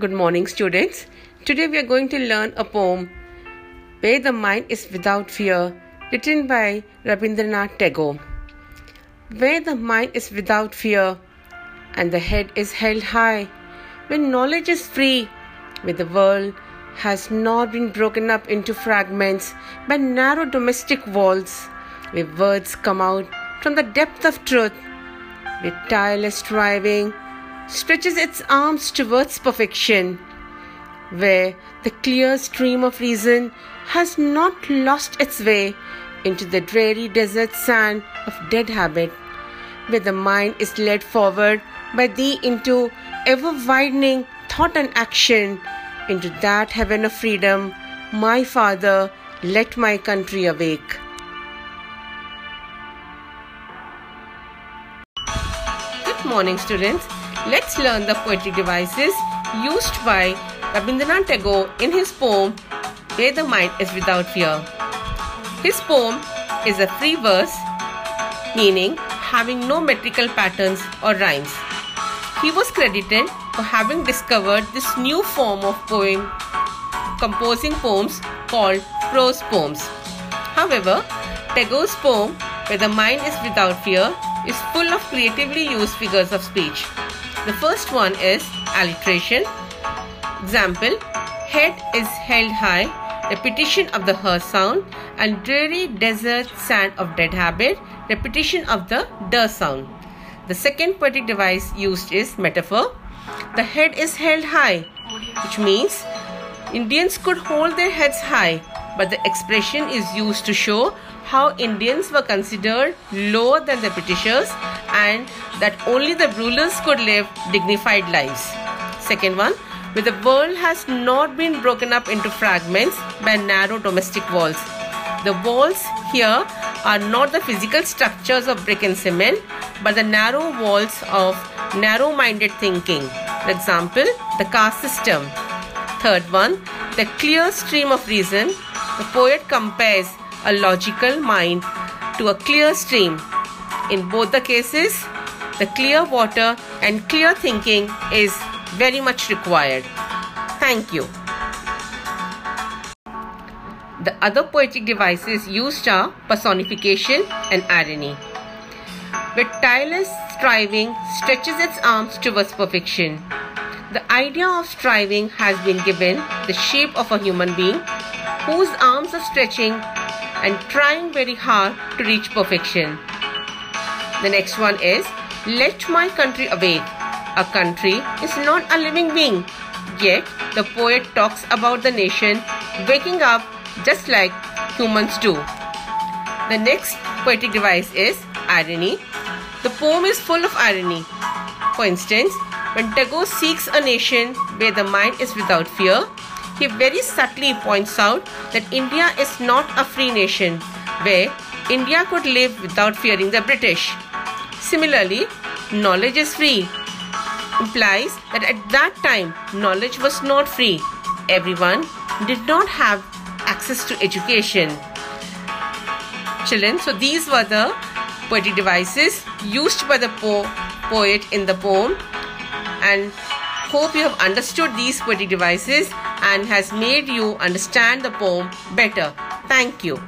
Good morning, students. Today we are going to learn a poem, Where the Mind is Without Fear, written by Rabindranath Tagore. Where the mind is without fear and the head is held high, when knowledge is free, where the world has not been broken up into fragments by narrow domestic walls, where words come out from the depth of truth, where tireless striving stretches its arms towards perfection, where the clear stream of reason has not lost its way into the dreary desert sand of dead habit, where the mind is led forward by thee into ever widening thought and action, into that heaven of freedom, my Father, let my country awake. Good morning, students. Let's learn the poetic devices used by Rabindranath Tagore in his poem Where the Mind is Without Fear. His poem is a free verse, meaning having no metrical patterns or rhymes. He was credited for having discovered this new form of poem, composing poems called prose poems. However, Tagore's poem, Where the Mind is Without Fear, is full of creatively used figures of speech. The first one is alliteration. Example Head is held high, repetition of the her sound, and dreary desert sand of dead habit, repetition of the the sound. The second poetic device used is metaphor. The head is held high, which means Indians could hold their heads high, but the expression is used to show how Indians were considered lower than the Britishers and that only the rulers could live dignified lives. Second one, where the world has not been broken up into fragments by narrow domestic walls. The walls here are not the physical structures of brick and cement, but the narrow walls of narrow minded thinking. For example, the caste system. Third one, the clear stream of reason. The poet compares a logical mind to a clear stream. In both the cases, the clear water and clear thinking is very much required. Thank you. The other poetic devices used are personification and irony. With tireless striving stretches its arms towards perfection. The idea of striving has been given the shape of a human being whose arms are stretching and trying very hard to reach perfection. The next one is Let my country awake. A country is not a living being, yet the poet talks about the nation waking up just like humans do. The next poetic device is irony. The poem is full of irony. For instance, when Tagore seeks a nation where the mind is without fear, he very subtly points out that India is not a free nation where India could live without fearing the British. Similarly, knowledge is free implies that at that time knowledge was not free. Everyone did not have access to education. Children, so these were the poetic devices used by the po- poet in the poem and hope you have understood these poetic devices and has made you understand the poem better. Thank you.